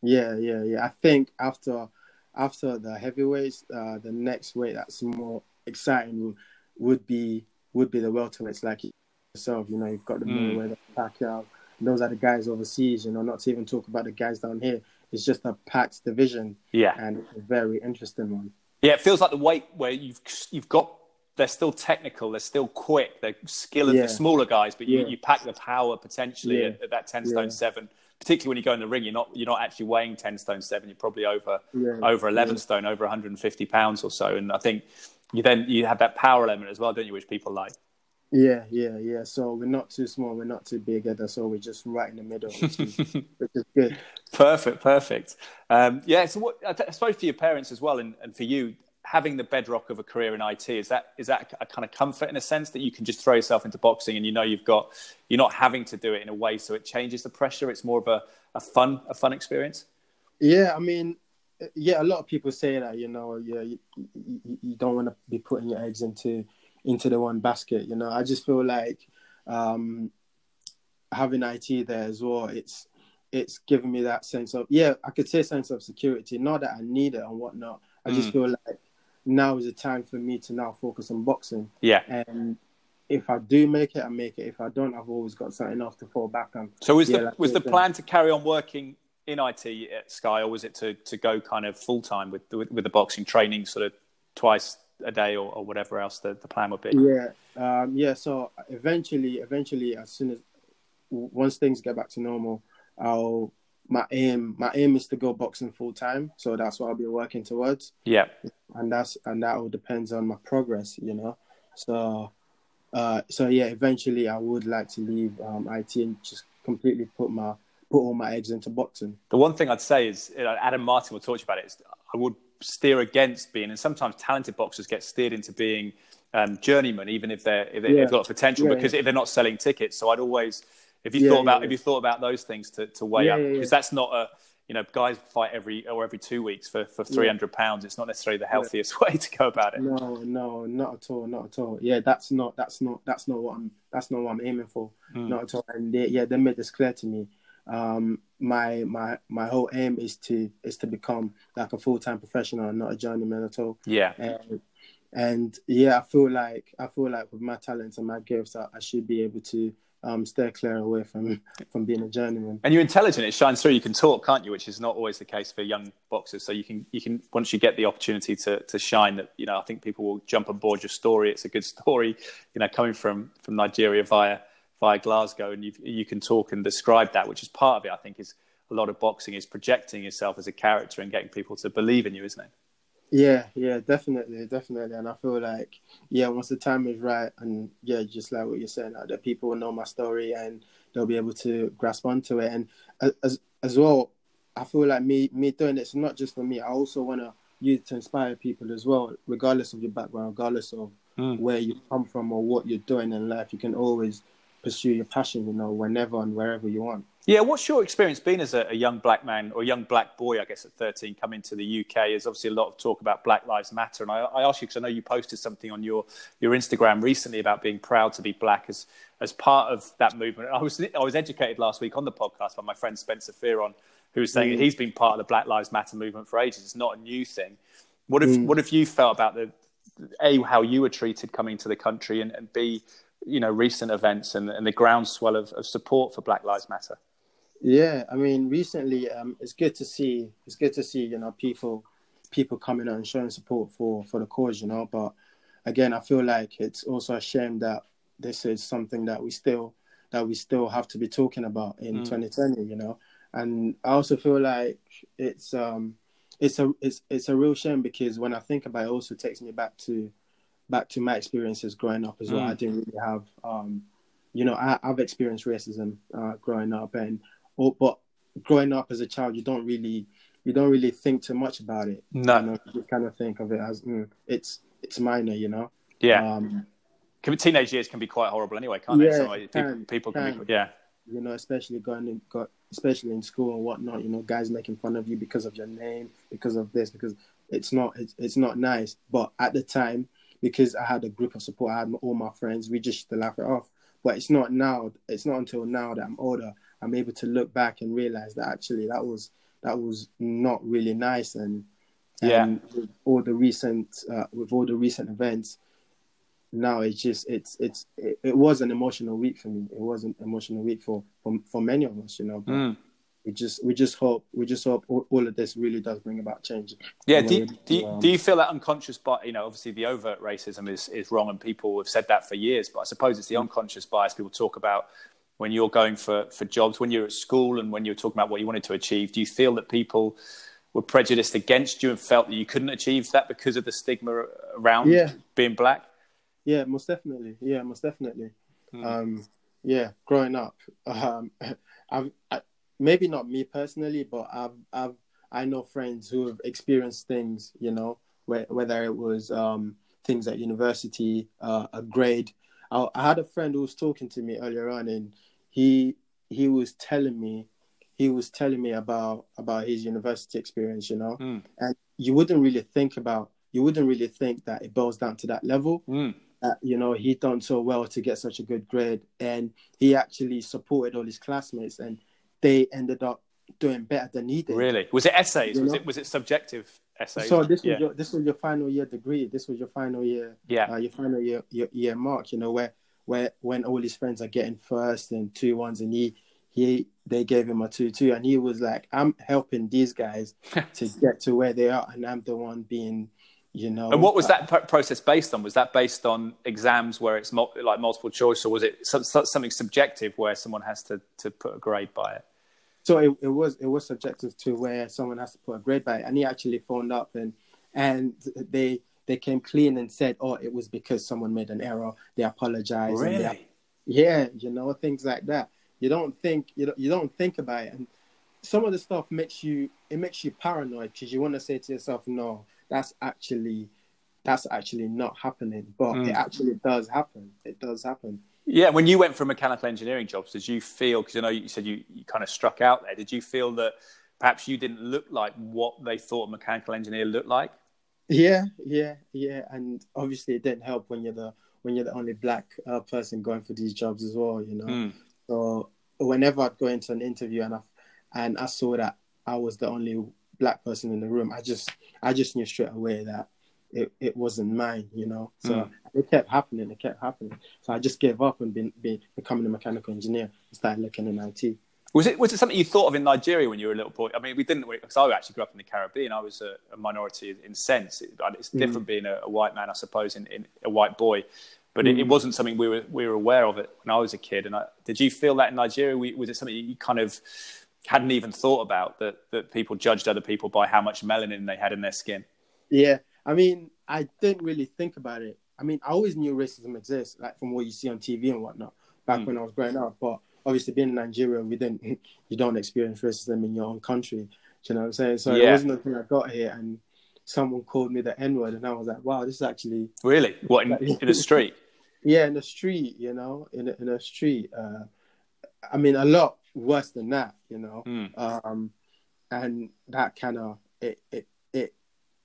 Yeah, yeah, yeah. I think after after the heavyweights, uh, the next weight that's more exciting would, would be would be the welterweights like yourself. You know, you've got the mm. Mayweather, Pacquiao. Those are the guys overseas. You know, not to even talk about the guys down here it's just a packed division. Yeah, and a very interesting one. Yeah, it feels like the weight where you've you've got they're still technical, they're still quick, they're skilled, yeah. the smaller guys, but you, yeah. you pack the power potentially yeah. at, at, that ten stone seven. Particularly when you go in the ring, you're not you're not actually weighing ten stone seven. You're probably over over eleven stone, over 150 pounds or so. And I think you then you have that power element as well, don't you? Which people like. Yeah, yeah, yeah. So we're not too small, we're not too big either. So we're just right in the middle, which is, which is good. Perfect, perfect. Um, yeah. So what, I, suppose for your parents as well, and, and for you, having the bedrock of a career in IT is that is that a kind of comfort in a sense that you can just throw yourself into boxing and you know you've got you're not having to do it in a way so it changes the pressure. It's more of a, a fun a fun experience. Yeah, I mean, yeah, a lot of people say that you know, yeah, you, you, you don't want to be putting your eggs into into the one basket. You know, I just feel like um, having IT there as well. It's it's giving me that sense of yeah, I could say sense of security. Not that I need it and whatnot. I mm. just feel like now is the time for me to now focus on boxing. Yeah, and if I do make it, I make it. If I don't, I've always got something else to fall back on. So was yeah, the was the plan to carry on working in IT at Sky, or was it to, to go kind of full time with, with with the boxing training, sort of twice a day or, or whatever else the, the plan would be. Yeah, um, yeah. So eventually, eventually, as soon as once things get back to normal, I'll my aim my aim is to go boxing full time. So that's what I'll be working towards. Yeah, and that's and that all depends on my progress, you know. So, uh, so yeah, eventually I would like to leave um, IT and just completely put my put all my eggs into boxing. The one thing I'd say is Adam Martin will talk to you about it. Is I would steer against being, and sometimes talented boxers get steered into being um, journeymen, even if they're if, they, yeah. got potential, yeah, because yeah. if they're not selling tickets. So I'd always, if you thought about have you thought about those things to, to weigh up? Because that's not a you know guys fight every or every two weeks for for three hundred pounds. It's not necessarily the healthiest way to go about it. No, no, not at all, not at all. Yeah, that's not, that's not, that's not what I'm, that's not what I'm aiming for, Mm. not at all. And they, yeah, they made this clear to me. Um, my, my, my whole aim is to, is to become like a full time professional, and not a journeyman at all. Yeah, And, and yeah, I feel like, I feel like with my talents and my gifts, I, I should be able to um, stay clear away from, from being a journeyman. and you're intelligent. It shines through. You can talk, can't you? Which is not always the case for young boxers. So you can you can once you get the opportunity to to shine, that you know I think people will jump on board your story. It's a good story, you know, coming from from Nigeria via via Glasgow, and you you can talk and describe that, which is part of it. I think is a lot of boxing is projecting yourself as a character and getting people to believe in you, isn't it? Yeah, yeah, definitely, definitely. And I feel like, yeah, once the time is right, and yeah, just like what you're saying, like, that people will know my story and they'll be able to grasp onto it. And as as well, I feel like me me doing it's not just for me. I also want to use it to inspire people as well, regardless of your background, regardless of Mm. where you come from or what you're doing in life. You can always pursue your passion, you know, whenever and wherever you want. Yeah, what's your experience been as a, a young black man or a young black boy, I guess, at 13, coming to the UK? There's obviously a lot of talk about Black Lives Matter. And I, I ask you, because I know you posted something on your, your Instagram recently about being proud to be black as, as part of that movement. I was, I was educated last week on the podcast by my friend Spencer Fearon, who was saying Mm. that he's been part of the Black Lives Matter movement for ages. It's not a new thing. What have, Mm. what have you felt about the, A, how you were treated coming to the country, and, and B, you know, recent events and, and the groundswell of, of support for Black Lives Matter? Yeah, I mean, recently, um, it's good to see. It's good to see, you know, people, people coming out and showing support for for the cause, you know. But again, I feel like it's also a shame that this is something that we still that we still have to be talking about in Mm. 2020, you know. And I also feel like it's um, it's a it's it's a real shame because when I think about it, it also takes me back to back to my experiences growing up as well. Mm. I didn't really have um, you know, I, I've experienced racism uh, growing up, and or, but growing up as a child, you don't really you don't really think too much about it. No. you, know, you kind of think of it as mm, it's it's minor, you know. Yeah. Um, teenage years can be quite horrible anyway, can't they? Yeah, Some way- can, people, people can, can. be, yeah, you know, especially going in, got, especially in school and whatnot. You know, guys making fun of you because of your name, because of this, because it's not it's, it's not nice. But at the time, because I had a group of support, I had all my friends. We just used to laugh it off. But it's not now. It's not until now that I'm older, I'm able to look back and realize that actually that was that was not really nice. And Yeah. and with all the recent uh, with all the recent events, now it's just it's it's it, it was an emotional week for me. It was an emotional week for for, for many of us, you know. But Mm. We just we just hope we just hope all, all of this really does bring about change. yeah. Do you, do, you, um, do you feel that unconscious bias? You know, obviously the overt racism is is wrong, and people have said that for years. But I suppose it's the unconscious bias people talk about when you're going for for jobs, when you're at school, and when you're talking about what you wanted to achieve. Do you feel that people were prejudiced against you and felt that you couldn't achieve that because of the stigma around Yeah. being black? Yeah, most definitely. Yeah, most definitely. Mm. Um, yeah, growing up, um, I've I, maybe not me personally, but I've I've I know friends who have experienced things. You know, where, whether it was um, things at university, uh, a grade. I, I had a friend who was talking to me earlier on, and he he was telling me he was telling me about about his university experience. You know, Mm. and you wouldn't really think about you wouldn't really think that it boils down to that level Mm. that you know he done so well to get such a good grade and he actually supported all his classmates and they ended up doing better than he did Really? Was it essays? You Was know? it was it subjective essays? so this was yeah. your this was your final year degree this was your final year yeah. uh, your final year, year year mark you know where where when all his friends are getting first and two ones and he he they gave him a two two and he was like i'm helping these guys to get to where they are and i'm the one being you know And what was uh, that process based on? Was that based on exams where it's mul- like multiple choice, or was it some, some- something subjective where someone has to, to put a grade by it? So it, it was it was subjective to where someone has to put a grade by it, and he actually phoned up and and they they came clean and said, oh, it was because someone made an error. They apologized. and they- yeah, you know things like that. You don't think you don't, you don't think about it, and some of the stuff makes you it makes you paranoid because you want to say to yourself, no, that's actually that's actually not happening, but Mm. it actually does happen. It does happen. Yeah, when you went for mechanical engineering jobs, did you feel? Because I know you said you, you kind of struck out there. Did you feel that perhaps you didn't look like what they thought a mechanical engineer looked like? Yeah, yeah, yeah, and obviously it didn't help when you're the when you're the only black uh, person going for these jobs as well. You know, Mm. so whenever I'd go into an interview and I and I saw that I was the only black person in the room, I just I just knew straight away that it, it wasn't mine. You know, so Mm. it kept happening, it kept happening. So I just gave up and been, been becoming a mechanical engineer and started looking in IT. Was it was it something you thought of in Nigeria when you were a little boy? I mean, we didn't because I actually grew up in the Caribbean. I was a, a minority in sense. It, it's different being a, a white man, I suppose, in, in a white boy. But it, it wasn't something we were we were aware of it when I was a kid. And I, did you feel that in Nigeria? We, was it something you kind of hadn't even thought about that that people judged other people by how much melanin they had in their skin? Yeah, I mean, I didn't really think about it. I mean, I always knew racism exists, like from what you see on TV and whatnot, back Mm. when I was growing up. But obviously, being in Nigeria, we didn't, you don't experience racism in your own country. Do you know what I'm saying? So Yeah. it wasn't until I got here and someone called me the N word, and I was like, wow, this is actually, Really? What in, in the street? yeah, in the street, you know, in a, in a street. Uh, I mean, a lot worse than that, you know. Mm. um, and that kind of it it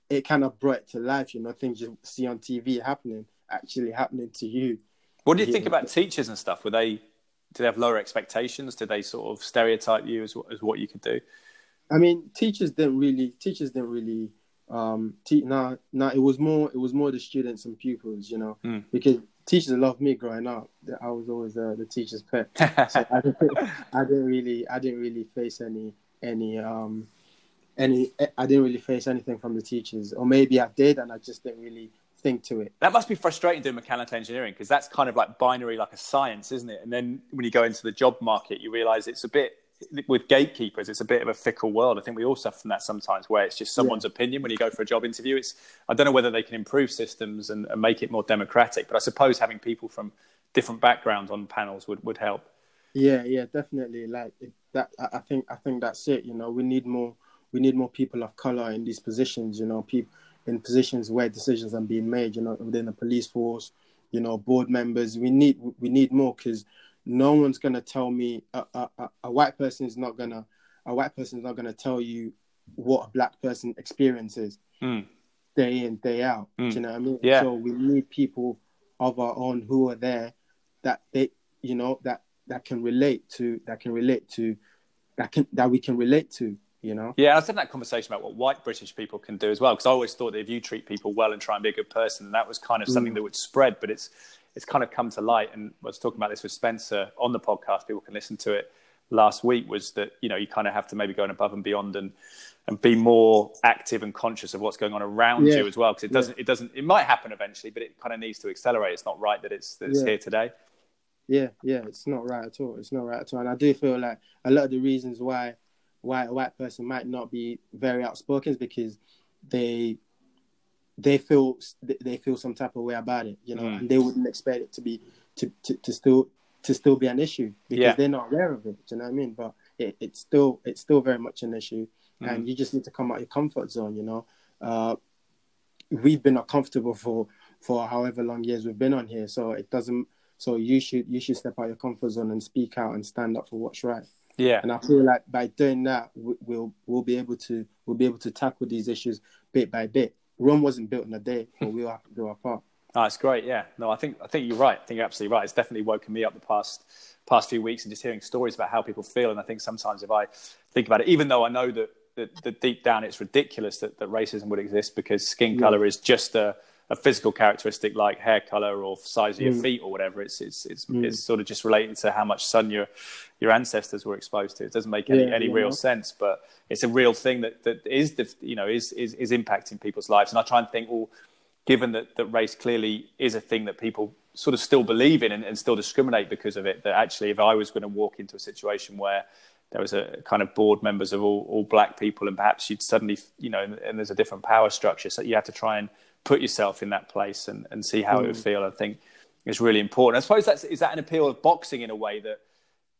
it, kind of brought it to life. You know, things you see on TV happening actually happening to you. What do you think Yeah. about teachers and stuff? Were they did they have lower expectations? Did they sort of stereotype you as as what you could do? I mean, teachers didn't really teachers didn't really um te- nah, nah, it was more it was more the students and pupils, you know, Mm. because teachers loved me growing up. I was always uh, the teacher's pet. so I didn't, I didn't really I didn't really face any any um any I didn't really face anything from the teachers or maybe I did and I just didn't really think to it. That must be frustrating doing mechanical engineering because that's kind of like binary, like a science, isn't it? And then when you go into the job market, you realize it's a bit with gatekeepers. It's a bit of a fickle world. I think we all suffer from that sometimes, where it's just someone's opinion when you go for a job interview. It's I don't know whether they can improve systems and, and make it more democratic, but I suppose having people from different backgrounds on panels would, would help. Yeah, yeah, definitely. Like that, I think I think that's it. You know, we need more we need more people of color in these positions. You know, people in positions where decisions are being made. You know, within the police force. You know, board members. We need we need more because no one's gonna tell me a, a, a- white person is not gonna a white person is not gonna tell you what a black person experiences Mm. day in day out. Mm. Do you know what I mean? Yeah. So we need people of our own who are there that they you know that that can relate to that can relate to that can that we can relate to. You know. Yeah, I was having that conversation about what white British people can do as well, because I always thought that if you treat people well and try and be a good person, that was kind of mm. something that would spread. But it's it's kind of come to light, and I was talking about this with Spencer on the podcast. People can listen to it last week. Was that you know you kind of have to maybe go above and beyond and and be more active and conscious of what's going on around Yeah. you as well, because it doesn't it doesn't it might happen eventually, but it kind of needs to accelerate. It's not right that it's that it's Yeah. here today. Yeah, yeah, it's not right at all. It's not right at all. And I do feel like a lot of the reasons why why a white person might not be very outspoken is because they they feel they feel some type of way about it, you know, Mm. and they wouldn't expect it to be to, to, to still to still be an issue because Yeah. they're not aware of it. Do you know what I mean? But it, it's still it's still very much an issue, Mm. and you just need to come out of your comfort zone. You know, uh, we've been uncomfortable for for however long years we've been on here, so it doesn't. So you should you should step out of your comfort zone and speak out and stand up for what's right. Yeah, And I feel like by doing that, we- we'll we'll be able to we'll be able to tackle these issues bit by bit. Rome wasn't built in a day, but we'll have to do our part. Oh, it's great. Yeah. No, I think I think you're right. I think you're absolutely right. It's definitely woken me up the past past few weeks and just hearing stories about how people feel. And I think sometimes if I think about it, even though I know that that, that deep down it's ridiculous that, that racism would exist because skin color is just a, a physical characteristic like hair color or size of your mm. feet or whatever. It's it's it's, mm. it's sort of just related to how much sun your your ancestors were exposed to. It doesn't make any, Yeah, any yeah. real sense, but it's a real thing that that is the, you know is, is is impacting people's lives. And I try and think, well, given that, that race clearly is a thing that people sort of still believe in and, and still discriminate because of it, that actually if I was going to walk into a situation where there was a kind of board members of all, all black people and perhaps you'd suddenly, you know, and, and there's a different power structure, so you have to try and put yourself in that place and, and see how it would feel. I think is really important. I suppose that's, is that an appeal of boxing in a way that,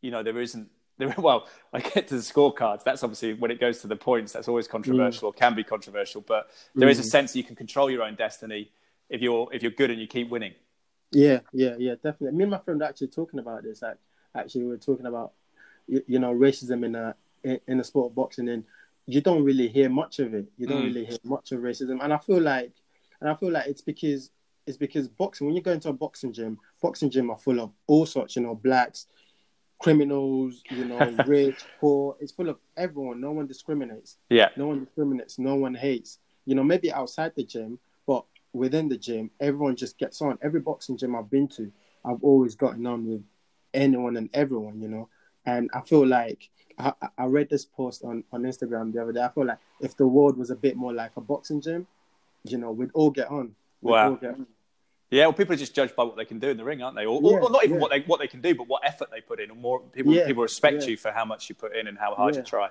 you know, there isn't, there, well, I get to the scorecards. That's obviously when it goes to the points. That's always controversial or can be controversial. But there is a sense that you can control your own destiny if you're if you're good and you keep winning. Yeah, yeah, yeah, definitely. Me and my friend actually talking about this. Actually, we are talking about you know racism in a in the sport of boxing, and you don't really hear much of it. You don't mm. really hear much of racism, and I feel like, and I feel like it's because it's because boxing. When you go into a boxing gym, boxing gym are full of all sorts, you know, blacks, criminals, you know, rich, poor. It's full of everyone. No one discriminates. Yeah. No one discriminates. No one hates. You know, maybe outside the gym, but within the gym, everyone just gets on. Every boxing gym I've been to, I've always gotten on with anyone and everyone. You know, and I feel like I, I read this post on on Instagram the other day. I feel like if the world was a bit more like a boxing gym, you know, we'd all get on. We'd wow. Get on. Yeah, well, people are just judged by what they can do in the ring, aren't they? Or, yeah, or not even yeah. what they what they can do, but what effort they put in. And more people yeah, people respect you for how much you put in and how hard you try.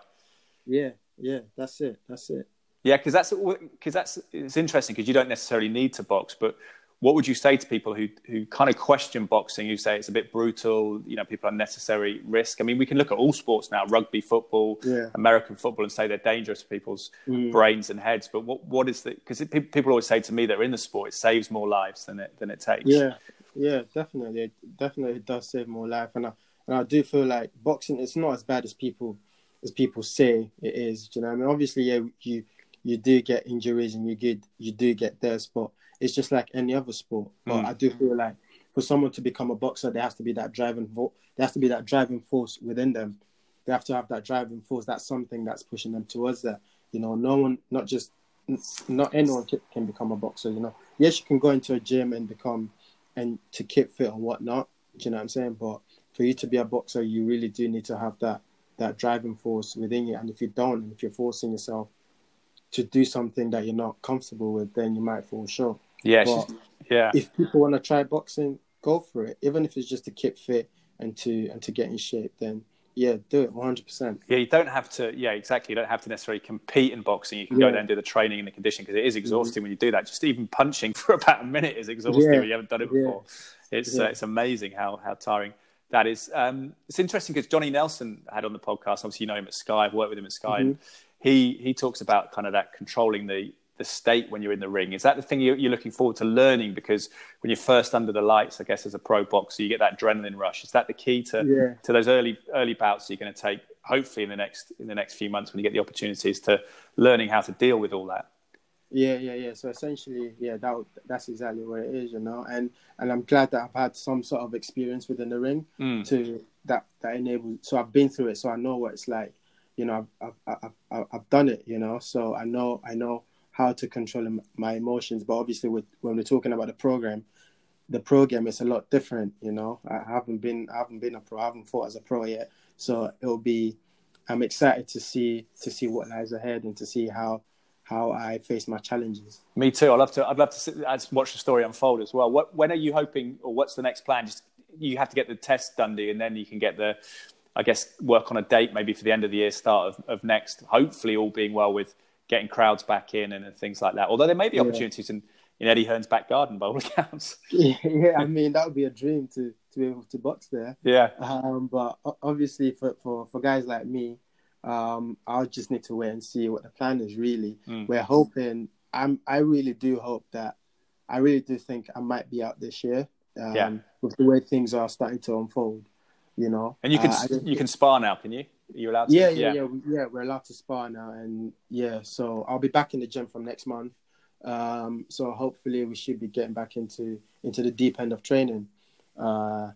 Yeah, yeah, that's it. That's it. Yeah, because that's because that's it's interesting because you don't necessarily need to box, but what would you say to people who who kind of question boxing? You say it's a bit brutal, you know, people unnecessary risk. I mean, we can look at all sports now, rugby, football, yeah. American football, and say they're dangerous to people's mm. brains and heads. But what what is the? Because people always say to me they're in the sport, it saves more lives than it than it takes. Yeah, yeah, definitely, it definitely does save more life, and I and I do feel like boxing it's not as bad as people as people say it is. Do you know, I mean, obviously, yeah, you you do get injuries and you get you do get deaths, but it's just like any other sport. But mm. I do feel like for someone to become a boxer, there has to be that driving vo- there has to be that driving force within them. They have to have that driving force. That's something that's pushing them towards that. You know, no one, not just, not anyone can become a boxer. You know, yes, you can go into a gym and become, and to keep fit and whatnot. Do you know what I'm saying? But for you to be a boxer, you really do need to have that that driving force within you. And if you don't, and if you're forcing yourself to do something that you're not comfortable with, then you might fall short. Yeah, yeah. If people want to try boxing, go for it. Even if it's just to keep fit and to and to get in shape, then yeah, do it 100. percent Yeah, you don't have to. Yeah, exactly. You don't have to necessarily compete in boxing. You can yeah. go there and do the training and the conditioning because it is exhausting mm-hmm. when you do that. Just even punching for about a minute is exhausting yeah. when you haven't done it before. Yeah. It's uh, it's amazing how how tiring that is. Um, it's interesting because Johnny Nelson had on the podcast. Obviously, you know him at Sky. I've worked with him at Sky. Mm-hmm. And he he talks about kind of that controlling the the state when you're in the ring? Is that the thing you're, looking forward to learning? Because when you're first under the lights, I guess as a pro boxer, you get that adrenaline rush. Is that the key to yeah. to those early early bouts you're going to take? Hopefully, in the next in the next few months, when you get the opportunities to learning how to deal with all that. Yeah, yeah, yeah. So essentially, yeah, that that's exactly what it is, you know. And and I'm glad that I've had some sort of experience within the ring mm. to that that enables. So I've been through it, so I know what it's like. You know, I've I've I've, I've done it. You know, so I know I know how to control my emotions. But obviously, with, when we're talking about the program, the program is a lot different. You know, I haven't been I haven't been a pro. I haven't fought as a pro yet, so it'll be. I'm excited to see to see what lies ahead and to see how how I face my challenges. Me too. I'd love to. I'd love to sit, I'd watch the story unfold as well. What when are you hoping, or what's the next plan? Just you have to get the test done, do, and then you can get the. I guess work on a date maybe for the end of the year, start of, of next. Hopefully, all being well with getting crowds back in and, and things like that. Although there may be opportunities yeah. in, in Eddie Hearn's back garden by all accounts. Yeah, yeah, I mean that would be a dream to to be able to box there. Yeah. Um, but obviously for, for, for guys like me, um, I'll just need to wait and see what the plan is. Really, mm. we're hoping. I'm. I really do hope that. I really do think I might be out this year. Um, yeah. With the way things are starting to unfold, you know. And you can uh, you can spar now, can you? You're allowed to. Yeah, yeah, yeah, yeah, yeah. We're allowed to spar now, and yeah. So I'll be back in the gym from next month. Um, so hopefully we should be getting back into into the deep end of training. Uh,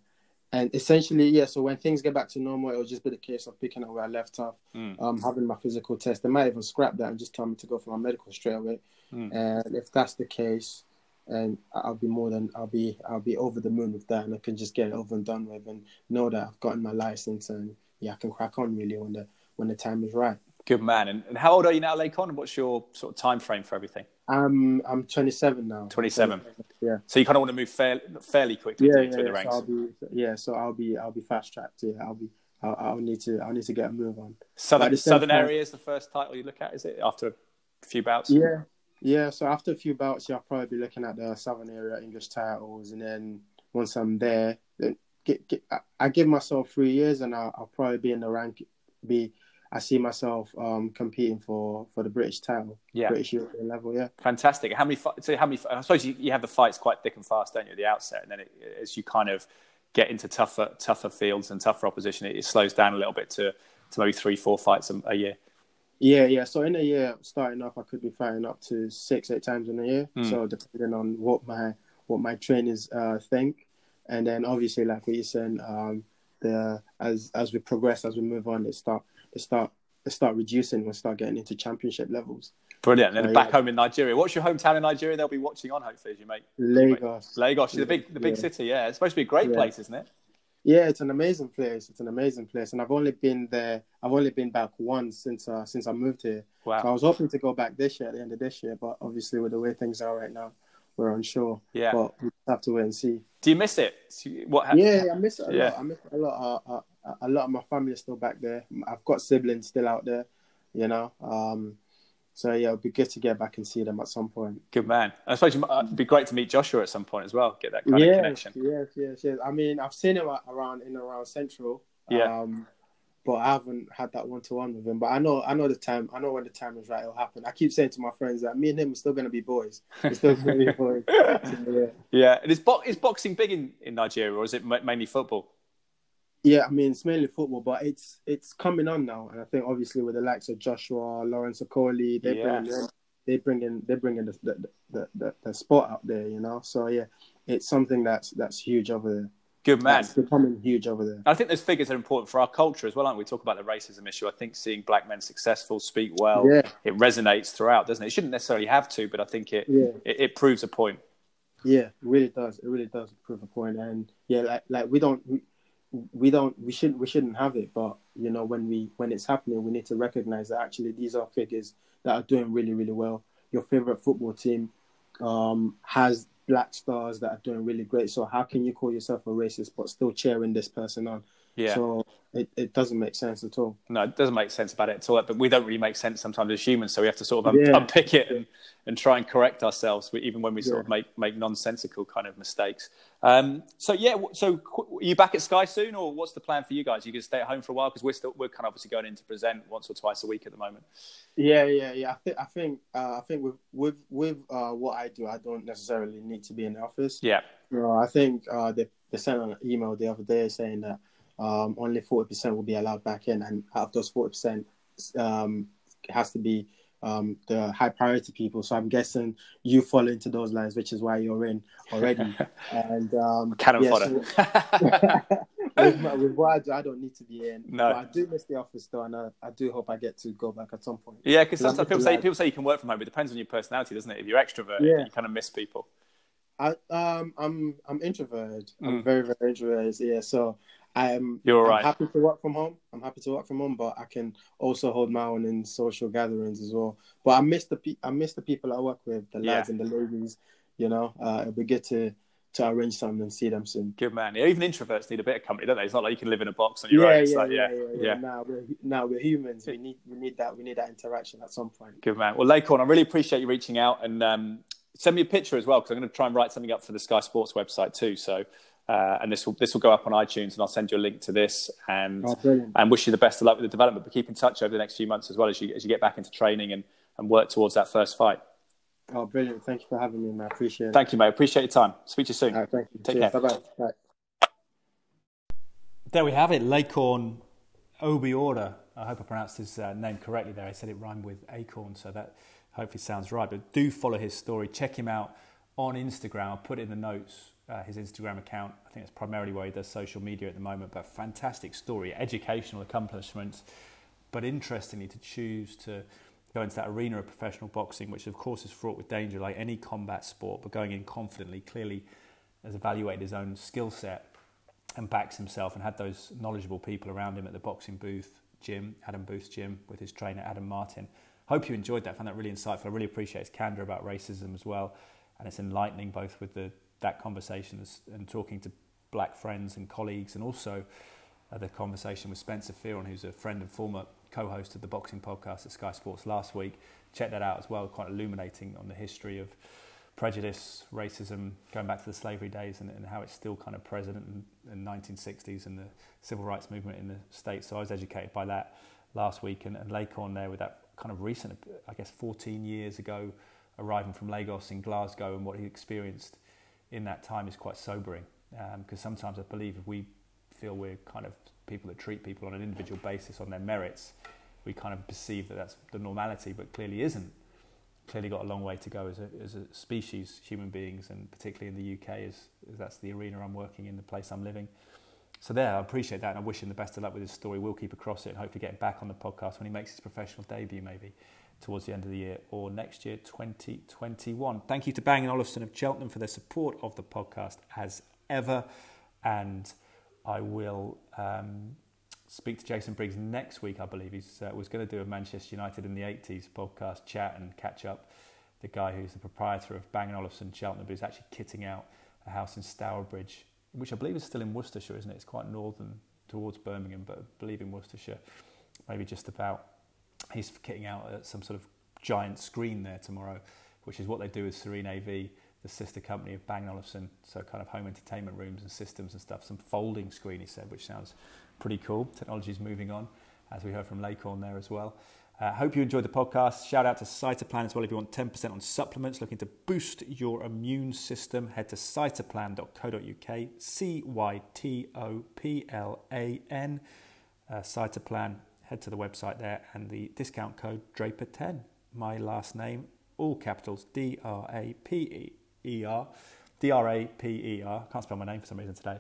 and essentially, yeah. So when things get back to normal, it'll just be the case of picking up where I left off, mm. um, having my physical test. They might even scrap that and just tell me to go for my medical straight away. Mm. And if that's the case, and I'll be more than I'll be I'll be over the moon with that, and I can just get it over and done with, and know that I've gotten my license and yeah, I can crack on really when the when the time is right. Good man. And, and how old are you now, Lakon? What's your sort of time frame for everything? I'm I'm 27 now. 27. 27 yeah. So you kind of want to move fair, fairly quickly yeah, yeah, yeah, the ranks. So I'll be, yeah. So I'll be I'll be fast tracked. Yeah. I'll be I'll, I'll, need to I'll need to get a move on. Southern Southern time, area is the first title you look at. Is it after a few bouts? Yeah. Yeah. So after a few bouts, yeah, I'll probably be looking at the Southern area English titles, and then once I'm there, get, get, I, give myself three years, and I'll, I'll probably be in the rank be I see myself um, competing for, for the British title, yeah. British European level. Yeah, fantastic. How many? So how many? I suppose you, you have the fights quite thick and fast, don't you, at the outset, and then it, as you kind of get into tougher tougher fields and tougher opposition, it, it slows down a little bit to to maybe three, four fights a, a, year. Yeah, yeah. So in a year, starting off, I could be fighting up to six, eight times in a year. Mm. So depending on what my what my trainers uh, think, and then obviously, like what you're saying, um, the as as we progress, as we move on, it start it start it start reducing. We start getting into championship levels. Brilliant. And then uh, back yeah. home in Nigeria. What's your hometown in Nigeria? They'll be watching on, hopefully, as you make Lagos. Lagos, the big the big yeah. city. Yeah, it's supposed to be a great yeah. place, isn't it? Yeah, it's an amazing place. It's an amazing place, and I've only been there. I've only been back once since uh, since I moved here. Wow. So I was hoping to go back this year at the end of this year, but obviously with the way things are right now, we're unsure. Yeah. But we have to wait and see. Do you miss it? What? Happened? Yeah, I miss it a yeah. lot. I miss it a lot. Uh, uh, a lot of my family is still back there. I've got siblings still out there. You know. Um, so yeah, it'd be good to get back and see them at some point. Good man. I suppose it'd uh, be great to meet Joshua at some point as well. Get that kind yes, of connection. Yes, yes, yes. I mean, I've seen him around in around Central. Yeah. Um, but I haven't had that one to one with him. But I know, I know the time. I know when the time is right, it'll happen. I keep saying to my friends that me and him are still going to be boys. We're still going to be boys. Yeah. Yeah. And is, bo- is boxing big in, in Nigeria, or is it mainly football? Yeah, I mean it's mainly football, but it's it's coming on now, and I think obviously with the likes of Joshua, Lawrence Okolie, they yes. bring in, they bring in they bring in the the, the the, the sport out there, you know. So yeah, it's something that's that's huge over there. Good man. It's becoming huge over there. I think those figures are important for our culture as well, aren't we? Talk about the racism issue. I think seeing black men successful, speak well, yeah. it resonates throughout, doesn't it? It shouldn't necessarily have to, but I think it, yeah. it, it proves a point. Yeah, it really does. It really does prove a point. And yeah, like like we don't we, we don't we shouldn't we shouldn't have it, but you know when we when it's happening, we need to recognize that actually these are figures that are doing really really well. Your favorite football team um, has black stars that are doing really great. So how can you call yourself a racist but still cheering this person on? Yeah. So it, it doesn't make sense at all. No, it doesn't make sense about it at all. But we don't really make sense sometimes as humans, so we have to sort of un- yeah. unpick it and, and try and correct ourselves, even when we sort yeah. of make make nonsensical kind of mistakes. Um, so yeah, so are you back at Sky soon, or what's the plan for you guys? You can stay at home for a while because we're still we're kind of obviously going in to present once or twice a week at the moment. Yeah, yeah, yeah. I think I think uh, I think with with with uh, what I do, I don't necessarily need to be in the office. Yeah. I think uh, they they sent an email the other day saying that um, only 40% will be allowed back in. And out of those 40%, um, has to be um, the high priority people. So I'm guessing you fall into those lines, which is why you're in already. and um, cannon yeah, fodder. So, with, with, what I do, I don't need to be in. No, but I do miss the office though, and I, I do hope I get to go back at some point. Yeah, because sometimes people say people say you can work from home, but it depends on your personality, doesn't it? If you're extrovert, yeah. you kind of miss people. I um I'm I'm introverted. I'm mm. very very introverted. Yeah, so I'm, You're I'm happy to work from home. I'm happy to work from home, but I can also hold my own in social gatherings as well. But I miss the pe- I miss the people I work with, the lads yeah. and the ladies. You know, uh, it'd be good to to arrange something and see them soon. Good man. Yeah, even introverts need a bit of company, don't they? It's not like you can live in a box on your yeah, own. Yeah, like, yeah, yeah, yeah, yeah. Now we're now we're humans. We need we need that we need that interaction at some point. Good man. Well, Laquan, I really appreciate you reaching out and um, send me a picture as well because I'm going to try and write something up for the Sky Sports website too. So uh, and this will this will go up on iTunes, and I'll send you a link to this, and oh, and wish you the best of luck with the development. But keep in touch over the next few months as well as you as you get back into training and, and work towards that first fight. Oh, brilliant! Thank you for having me, man. I appreciate it. Thank you, mate. Appreciate your time. Speak to you soon. Right, thank you. Take Cheers. care. Bye bye. There we have it, Laquan Obiora. I hope I pronounced his uh, name correctly there. I said it rhymed with acorn, so that hopefully sounds right. But do follow his story. Check him out on Instagram. I'll put it in the notes uh, his Instagram account. I think that's primarily where he does social media at the moment, but fantastic story, educational accomplishments. But interestingly, to choose to go into that arena of professional boxing, which of course is fraught with danger like any combat sport, but going in confidently, clearly has evaluated his own skill set and backs himself and had those knowledgeable people around him at the boxing booth, gym, Adam Booth's gym, with his trainer Adam Martin. Hope you enjoyed that. I found that really insightful. I really appreciate his candor about racism as well. And it's enlightening both with the that conversation and talking to black friends and colleagues, and also uh, the conversation with Spencer Fearon, who's a friend and former co-host of the boxing podcast at Sky Sports last week. Check that out as well. Quite illuminating on the history of prejudice, racism, going back to the slavery days, and, and how it's still kind of present in, the 1960s and the civil rights movement in the states. So I was educated by that last week, and, and Lakeon there with that kind of recent, I guess, 14 years ago, arriving from Lagos in Glasgow, and what he experienced in that time is quite sobering. Because um, sometimes I believe if we feel we're kind of people that treat people on an individual basis on their merits, we kind of perceive that that's the normality, but clearly isn't. Clearly got a long way to go as a, as a species, human beings, and particularly in the UK, as, that's the arena I'm working in, the place I'm living. So there, I appreciate that, and I wish him the best of luck with his story. We'll keep across it, and hopefully get him back on the podcast when he makes his professional debut, maybe towards the end of the year or next year, 2021. Thank you to Bang & Olufsen of Cheltenham for their support of the podcast as ever, and I will um, speak to Jason Briggs next week. I believe he uh, was going to do a Manchester United in the 80s podcast chat and catch up. The guy who's the proprietor of Bang & Olufsen Cheltenham, who's actually kitting out a house in Stourbridge, which I believe is still in Worcestershire, isn't it? It's quite northern towards Birmingham, but I believe in Worcestershire, maybe just about. He's kitting out some sort of giant screen there tomorrow, which is what they do with Serene AV the sister company of Bang Olufsen, so kind of home entertainment rooms and systems and stuff. Some folding screen, he said, which sounds pretty cool. Technology is moving on, as we heard from Lakeon there as well. I uh, hope you enjoyed the podcast. Shout out to Cytoplan as well. If you want 10% on supplements looking to boost your immune system, head to cytoplan.co.uk, C Y T O P L A N. Uh, Cytoplan, head to the website there and the discount code Draper10. My last name, all capitals D R A P E E R, D R A P E R. Can't spell my name for some reason today.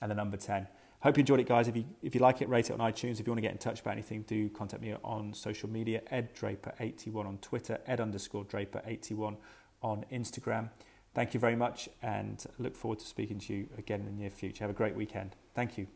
And the number 10. Hope you enjoyed it, guys. If you, if you like it, rate it on iTunes. If you want to get in touch about anything, do contact me on social media. Ed Draper81 on Twitter, Ed underscore Draper81 on Instagram. Thank you very much and look forward to speaking to you again in the near future. Have a great weekend. Thank you.